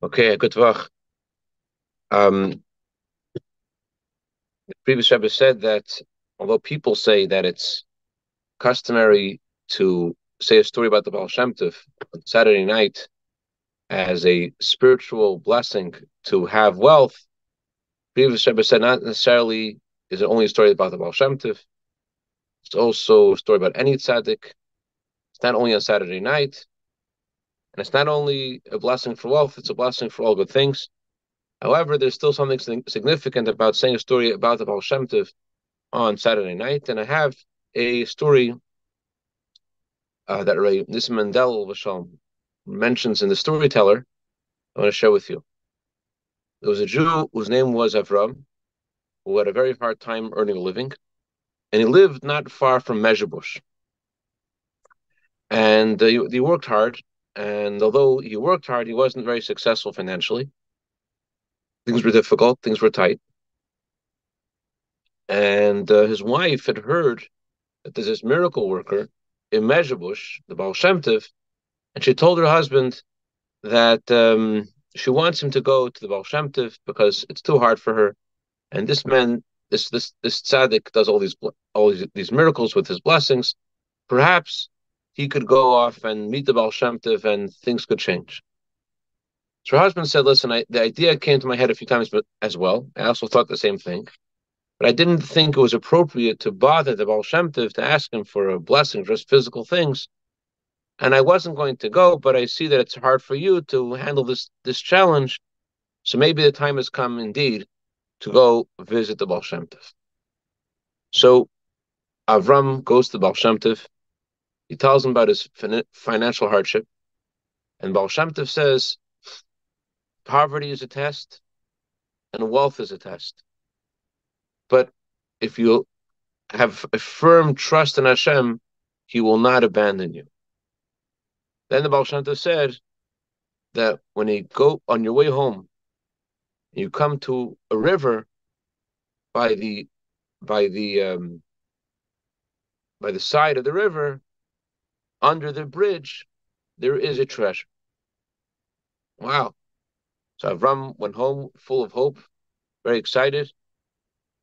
Okay, good talk. Um, the previous Rebbe said that although people say that it's customary to say a story about the Baal Shem Tov on Saturday night as a spiritual blessing to have wealth, previous Rebbe said not necessarily is it only a story about the Baal Shem Tov. It's also a story about any tzaddik. It's not only on Saturday night. And it's not only a blessing for wealth, it's a blessing for all good things. However, there's still something significant about saying a story about the Baal Shem Tov on Saturday night. And I have a story uh, that Ray Nissan Mindel mentions in the storyteller. I want to share with you. There was a Jew whose name was Avram, who had a very hard time earning a living, and he lived not far from Mezhebush. And uh, he, he worked hard, and although he worked hard, he wasn't very successful financially. Things were difficult, things were tight. And uh, his wife had heard that there's this miracle worker in Mezhebush, the Baal Shem and she told her husband that um, she wants him to go to the Baal Shem because it's too hard for her. And this man, this this this tzaddik, does all these all these, these miracles with his blessings. Perhaps he could go off and meet the Baal Shem and things could change. So her husband said, listen, I, the idea came to my head a few times but as well. I also thought the same thing. But I didn't think it was appropriate to bother the Baal Shem to ask him for a blessing, just physical things. And I wasn't going to go, but I see that it's hard for you to handle this this challenge. So maybe the time has come indeed to go visit the Baal Shem. So Avram goes to Baal Shem. He tells him about his financial hardship. And Baal Shem Tov says, poverty is a test and wealth is a test. But if you have a firm trust in Hashem, He will not abandon you. Then the Baal Shem Tov said that when you go on your way home, you come to a river by the by the um, by the side of the river, under the bridge, there is a treasure. Wow. So Avram went home full of hope, very excited.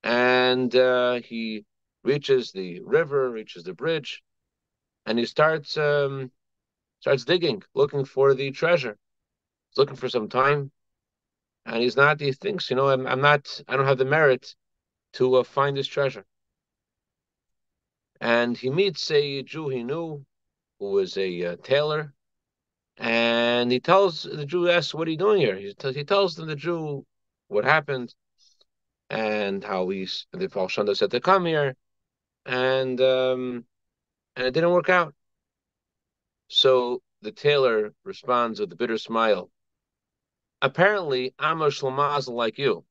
And uh, he reaches the river, reaches the bridge, and he starts um, starts digging, looking for the treasure. He's looking for some time, and he's not. He thinks, you know, I'm, I'm not. I don't have the merit to uh, find this treasure. And he meets a Jew he knew who was a uh, tailor, and he tells the Jew asks, "What are you doing here?" He, t- he tells them the Jew what happened and how he's the Tov said to come here, and um, and it didn't work out. So the tailor responds with a bitter smile. Apparently, I'm a shlamazel like you.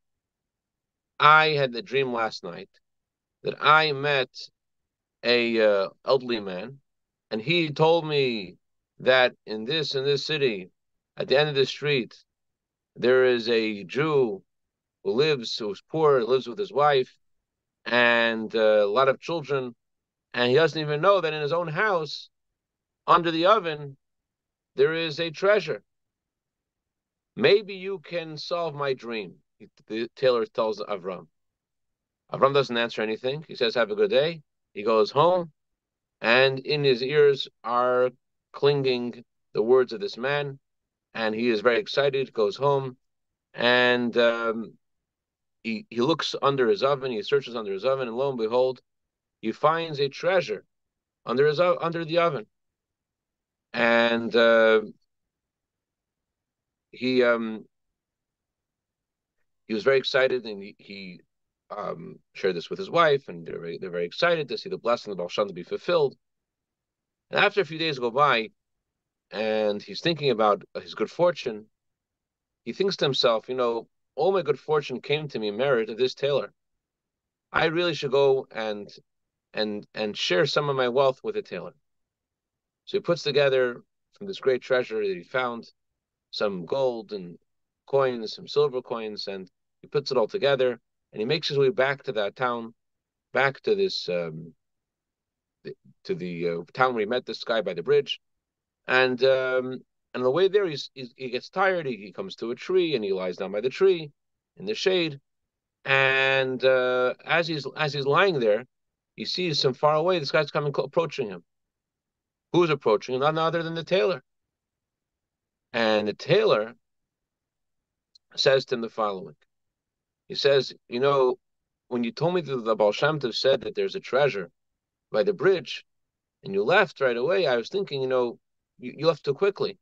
I had the dream last night that I met a uh, elderly man and he told me that in this in this city, at the end of the street, there is a Jew who lives who's poor, lives with his wife, and uh, a lot of children, and he doesn't even know that in his own house, under the oven, there is a treasure. Maybe you can solve my dream. The tailor tells Avram. Avram doesn't answer anything. He says, "Have a good day." He goes home and in his ears are clinging the words of this man, and he is very excited, goes home, and um, he, he looks under his oven, he searches under his oven, and lo and behold, he finds a treasure under his under the oven. And uh, he um, he was very excited, and he, he um, shared this with his wife, and they're very, they're very excited to see the blessing of Baal Shem to be fulfilled. And after a few days go by, and he's thinking about his good fortune, he thinks to himself, you know, all my good fortune came to me in merit of this tailor. I really should go and and and share some of my wealth with the tailor. So he puts together from this great treasure that he found some gold and coins, some silver coins, and he puts it all together and he makes his way back to that town, back to this um, to the uh, town where he met this guy by the bridge, and um, And on the way there, he's, he's, he gets tired. He, he comes to a tree and he lies down by the tree in the shade. And uh, as he's as he's lying there, he sees from far away this guy's coming approaching him. Who's approaching? None other than the tailor. And the tailor says to him the following. He says, you know, when you told me that the Baal Shem Tov said that there's a treasure by the bridge, and you left right away, I was thinking, you know, you, you left too quickly.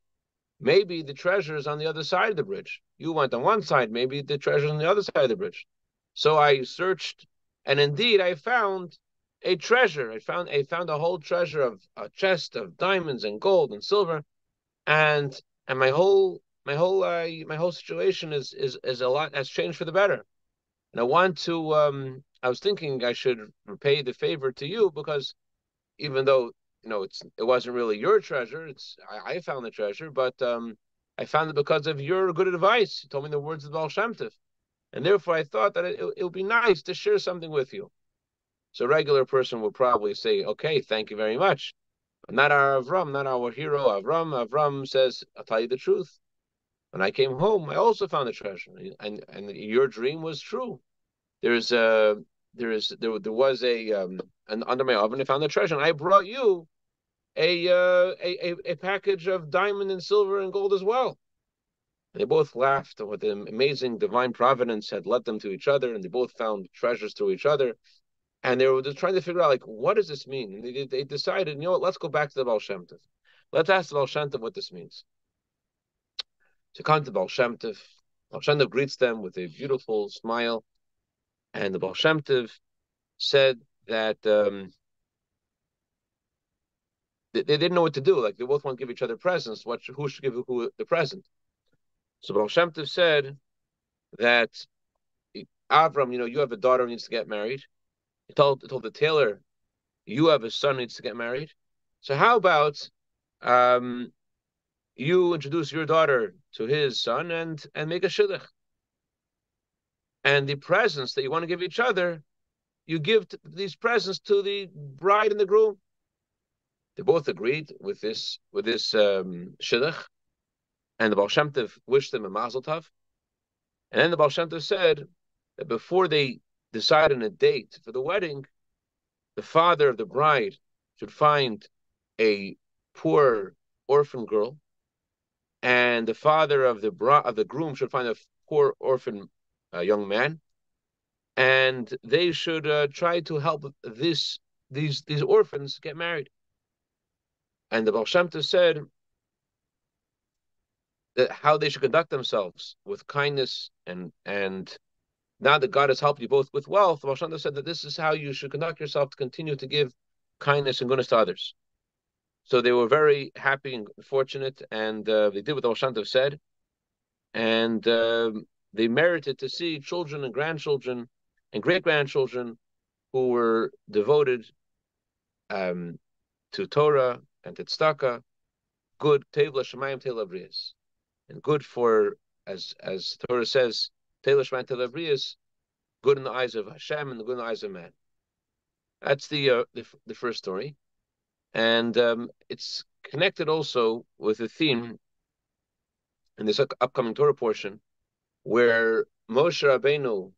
Maybe the treasure is on the other side of the bridge. You went on one side, maybe the treasure is on the other side of the bridge. So I searched, and indeed I found a treasure. I found I found a whole treasure of a chest of diamonds and gold and silver, and and my whole my whole uh, my whole situation is is is a lot has changed for the better. And I want to um I was thinking I should repay the favor to you because even though you know it's it wasn't really your treasure, it's I, I found the treasure, but um I found it because of your good advice. You told me the words of Baal Shem Tov. And therefore, I thought that it, it would be nice to share something with you. So a regular person would probably say, okay, thank you very much. But not our Avram, not our hero Avram. Avram says, I'll tell you the truth. When I came home, I also found the treasure. And and your dream was true. There's a there is there there was a um and under my oven I found the treasure. And I brought you a uh a, a, package of diamond and silver and gold as well. They both laughed at what the amazing divine providence had led them to each other, and they both found treasures through each other. And they were just trying to figure out, like, what does this mean? And they, they decided, you know what, let's go back to the Baal Shem Tov. Let's ask the Baal Shem Tov what this means. So come to Baal Shem Tov. Baal Shem Tov greets them with a beautiful smile. And the Baal Shem Tov said that um, they, they, didn't know what to do. Like, they both want to give each other presents. What, who should give who the present? So Baal Shem Tov said that Avram, you know, you have a daughter who needs to get married. He told told the tailor, you have a son who needs to get married. So how about um, you introduce your daughter to his son and and make a shidduch. And the presents that you want to give each other, you give these presents to the bride and the groom. They both agreed with this with this um, shidduch. And the Baal Shem Tov wished them a mazel tov. And then the Baal Shem Tov said that before they decide on a date for the wedding, the father of the bride should find a poor orphan girl, and the father of the bra- of the groom should find a poor orphan uh, young man, and they should uh, try to help this these these orphans get married. And the Baal Shem Tov said that how they should conduct themselves with kindness and and now that God has helped you both with wealth, the Baal Shem Tov said that this is how you should conduct yourself to continue to give kindness and goodness to others. So they were very happy and fortunate, and uh, they did what the Baal Shem Tov said, and uh, they merited to see children and grandchildren and great grandchildren who were devoted um, to Torah and to tzedakah, good tevla shemayim tevla and good for as as Torah says, Teilah Shman Teilah good in the eyes of Hashem and good in the eyes of man. That's the uh, the, the first story, and um, it's connected also with a theme in this upcoming Torah portion, where Moshe Rabbeinu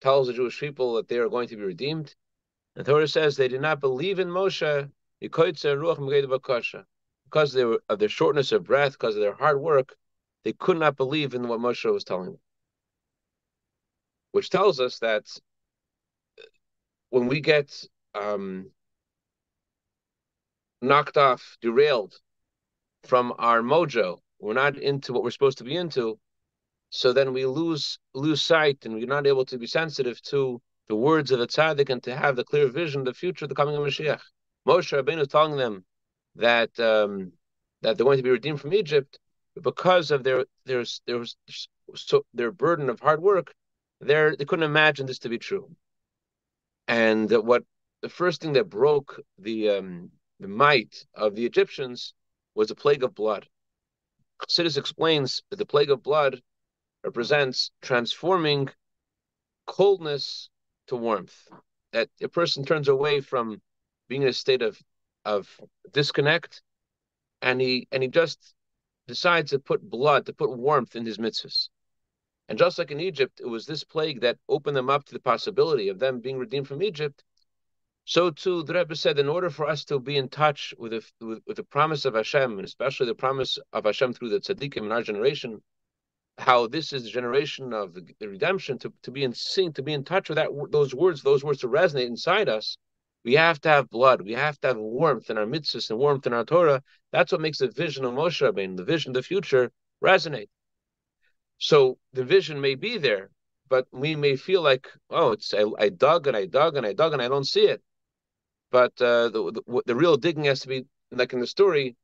tells the Jewish people that they are going to be redeemed. And Torah says they did not believe in Moshe because of their shortness of breath, because of their hard work. They could not believe in what Moshe was telling them. Which tells us that when we get um, knocked off, derailed from our mojo, we're not into what we're supposed to be into, so then we lose lose sight and we're not able to be sensitive to the words of the tzaddik and to have the clear vision of the future, of the coming of Mashiach. Moshe Rabbeinu is telling them that um, that they're going to be redeemed from Egypt, because of their their their their burden of hard work, they they couldn't imagine this to be true. And what the first thing that broke the um, the might of the Egyptians was the plague of blood. Chassidus explains that the plague of blood represents transforming coldness to warmth. That a person turns away from being in a state of of disconnect, and he and he just decides to put blood, to put warmth in his mitzvahs. And just like in Egypt, it was this plague that opened them up to the possibility of them being redeemed from Egypt. So too, the Rebbe said, in order for us to be in touch with the, with, with the promise of Hashem, and especially the promise of Hashem through the tzaddikim in our generation, how this is the generation of the, redemption, to, to be in sync, to be in touch with that those words, those words to resonate inside us, we have to have blood. We have to have warmth in our mitzvahs and warmth in our Torah. That's what makes the vision of Moshe Rabbeinu, the vision of the future, resonate. So the vision may be there, but we may feel like, oh, it's I, I dug and I dug and I dug and I don't see it. But uh, the, the, the real digging has to be like in the story.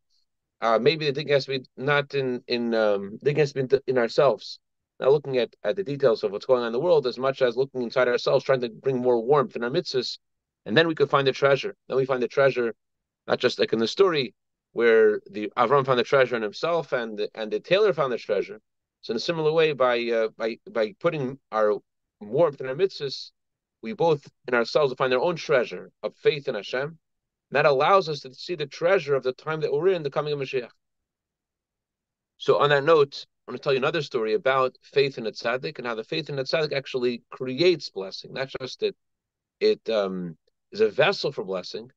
Uh, maybe the digging has to be not in in um, digging has to be in ourselves. Not looking at, at the details of what's going on in the world as much as looking inside ourselves, trying to bring more warmth in our mitzvahs, and then we could find the treasure. Then we find the treasure, not just like in the story where the Avram found the treasure in himself, and the, and the tailor found the treasure, so in a similar way, by uh, by by putting our warmth in our mitzvahs, we both in ourselves will find our own treasure of faith in Hashem. That allows us to see the treasure of the time that we're in, the coming of Mashiach. So on that note, I want to tell you another story about faith in a tzaddik and how the faith in a tzaddik actually creates blessing. Not just that it um, is a vessel for blessing,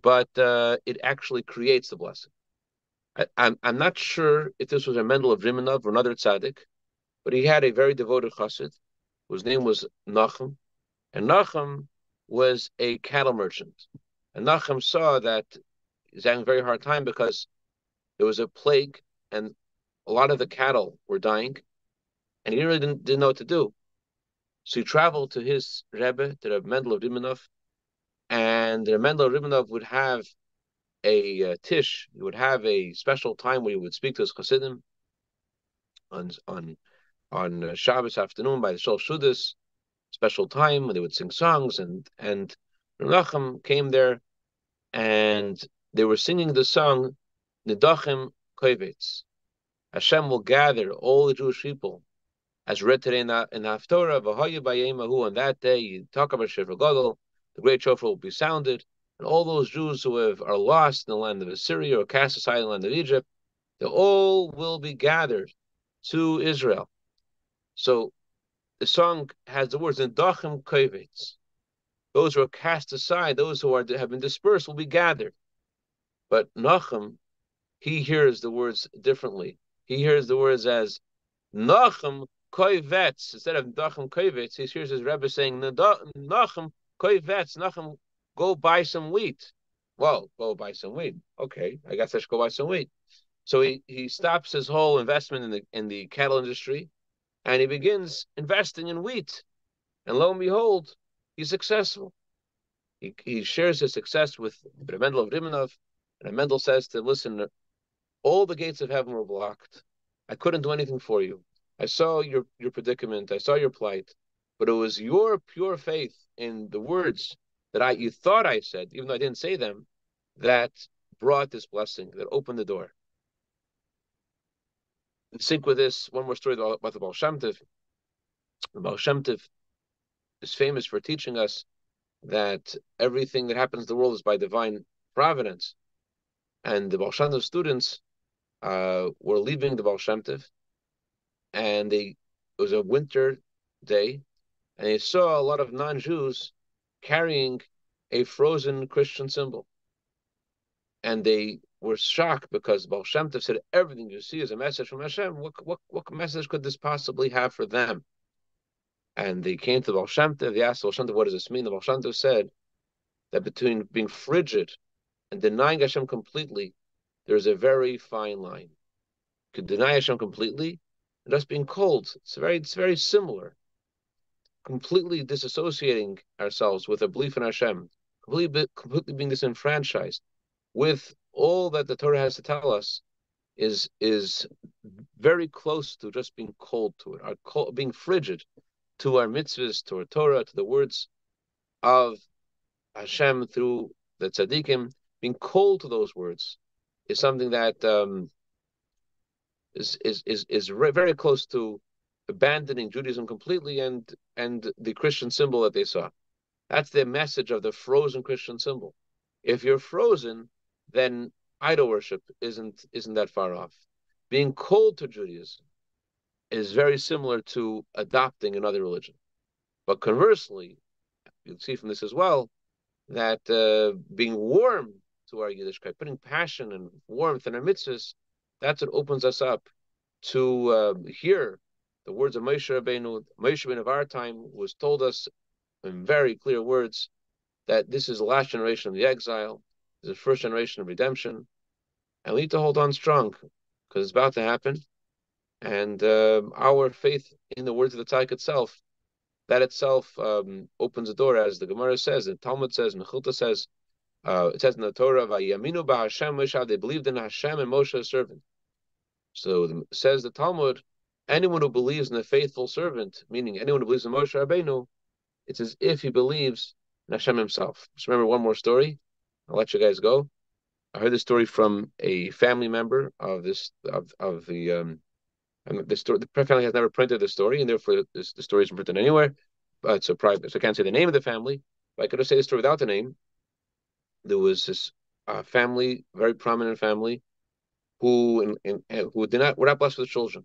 but uh, it actually creates the blessing. I, am I'm, I'm not sure if this was a Mendel of Rimanov or another tzaddik, but he had a very devoted chassid whose name was Nachum, and Nachum was a cattle merchant. And Nachum saw that he's having a very hard time because there was a plague and a lot of the cattle were dying, and he really didn't, didn't know what to do. So he traveled to his Rebbe, to the Mendel of Rimanov, and the Mendel of Rimanov would have a uh, tish. He would have a special time where he would speak to his chassidim on on on uh, Shabbos afternoon by the Shalosh Seudas, special time when they would sing songs and and Renachem came there and they were singing the song Nidachim Kovetz. Hashem will gather all the Jewish people as read today in in the Haftorah, on that day, you talk about Shofar Gadol, the great shofar will be sounded, and all those Jews who have, are lost in the land of Assyria or cast aside in the land of Egypt, they all will be gathered to Israel. So the song has the words "Dachim Kovetz." Those who are cast aside, those who are have been dispersed, will be gathered. But Nachum, he hears the words differently. He hears the words as Nachum Kovetz instead of Nachum Kovetz. He hears his Rebbe saying Nachum Kovetz. Nachum go buy some wheat. Well, go buy some wheat. Okay, I guess I should go buy some wheat. So he, he stops his whole investment in the in the cattle industry, and he begins investing in wheat. And lo and behold, he's successful. He, he shares his success with Mendel of Rimanov, and Mendel says to listen, all the gates of heaven were blocked. I couldn't do anything for you. I saw your, your predicament, I saw your plight, but it was your pure faith in the words that I you thought I said, even though I didn't say them, that brought this blessing, that opened the door. In sync with this, one more story about the Baal Shem Tov. The Baal Shem Tov is famous for teaching us that everything that happens in the world is by divine providence. And the Tov students uh, were leaving the Tov, and they it was a winter day, and they saw a lot of non-Jews carrying a frozen Christian symbol. And they were shocked because Baal Shem Tov said, everything you see is a message from Hashem. What, what, what message could this possibly have for them? And they came to Baal Shem they asked Baal Shem what does this mean? The Baal Shem said that between being frigid and denying Hashem completely, there's a very fine line. You could deny Hashem completely and just being cold. It's very, it's very similar completely disassociating ourselves with a belief in Hashem, completely, completely being disenfranchised with all that the Torah has to tell us is is very close to just being cold to it, our cold, being frigid to our mitzvahs, to our Torah, to the words of Hashem through the tzaddikim. Being cold to those words is something that um, is is is is very close to abandoning Judaism completely and and the Christian symbol that they saw. That's the message of the frozen Christian symbol. If you're frozen, then idol worship isn't isn't that far off. being called to Judaism is very similar to adopting another religion. But conversely, you'll see from this as well that uh, being warm to our Yiddishkeit, putting passion and warmth in our mitzvahs, that's what opens us up to uh, hear the words of Moshe Rabbeinu. Moshe Rabbeinu of our time was told us in very clear words that this is the last generation of the exile, this is the first generation of redemption, and we need to hold on strong because it's about to happen. And uh, our faith in the words of the Tzaddik itself, that itself um, opens the door, as the Gemara says, the Talmud says, Mechilta says, uh, it says in the Torah, "Vayaminu ba'Hashem Moshe." They believed in Hashem and Moshe, servant. So says the Talmud, anyone who believes in the faithful servant, meaning anyone who believes in Moshe Rabbeinu, it's as if he believes in Hashem himself. Just remember one more story. I'll let you guys go. I heard this story from a family member of this of of the um, and the story. The family has never printed the story, and therefore the story isn't printed anywhere. But it's a private, so I can't say the name of the family. But I could have said the story without the name. There was this uh, family, very prominent family, who in, in, who did not were not blessed with children,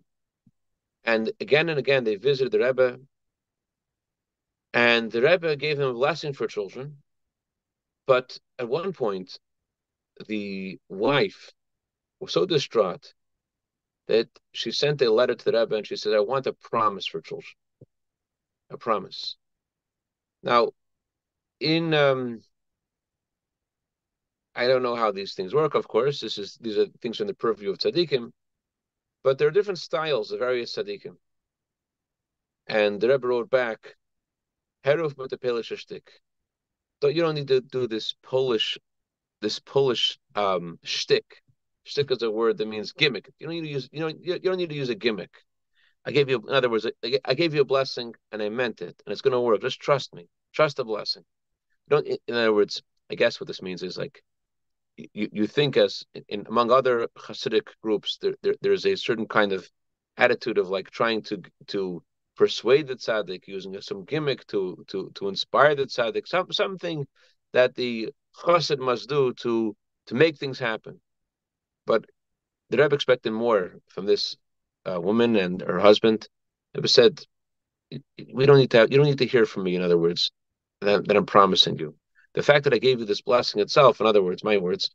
and again and again they visited the Rebbe, and the Rebbe gave them a blessing for children. But at one point, the wife was so distraught that she sent a letter to the Rebbe and she said, I want a promise for children. A promise. Now, in um, I don't know how these things work, of course. This is these are things in the purview of tzaddikim, but there are different styles of various tzaddikim. And the Rebbe wrote back, Heruf shtick. So you don't need to do this Polish this Polish um, shtick. Shtick is a word that means gimmick. You don't need to use. You know. You don't need to use a gimmick. I gave you, in other words, I gave you a blessing and I meant it, and it's going to work. Just trust me. Trust the blessing. Don't. In other words, I guess what this means is like, you, you think as in among other Hasidic groups, there, there there's a certain kind of attitude of like trying to to persuade the tzaddik using some gimmick to to to inspire the tzaddik, some something that the chassid must do to to make things happen. But the Rebbe expected more from this uh, woman and her husband. It was said, "We don't need to. Have, you don't need to hear from me. In other words, that, that I'm promising you. The fact that I gave you this blessing itself, in other words, my words,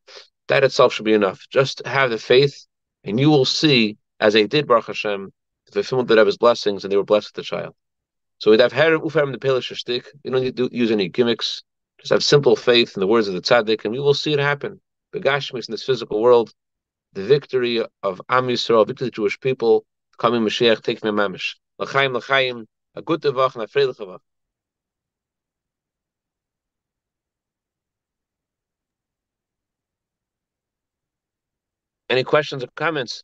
that itself should be enough. Just have the faith, and you will see, as they did, Baruch Hashem, the fulfillment of the Rebbe's blessings, and they were blessed with the child. So we'd have her ufam the pelish shtick. You don't need to use any gimmicks. Just have simple faith in the words of the tzaddik, and we will see it happen. The Gashmis in this physical world, the victory of Am Yisrael, victory of the Jewish people, coming Mashiach, take me mamish. L'chaim, l'chaim, a good tevach and a freilich Any questions or comments?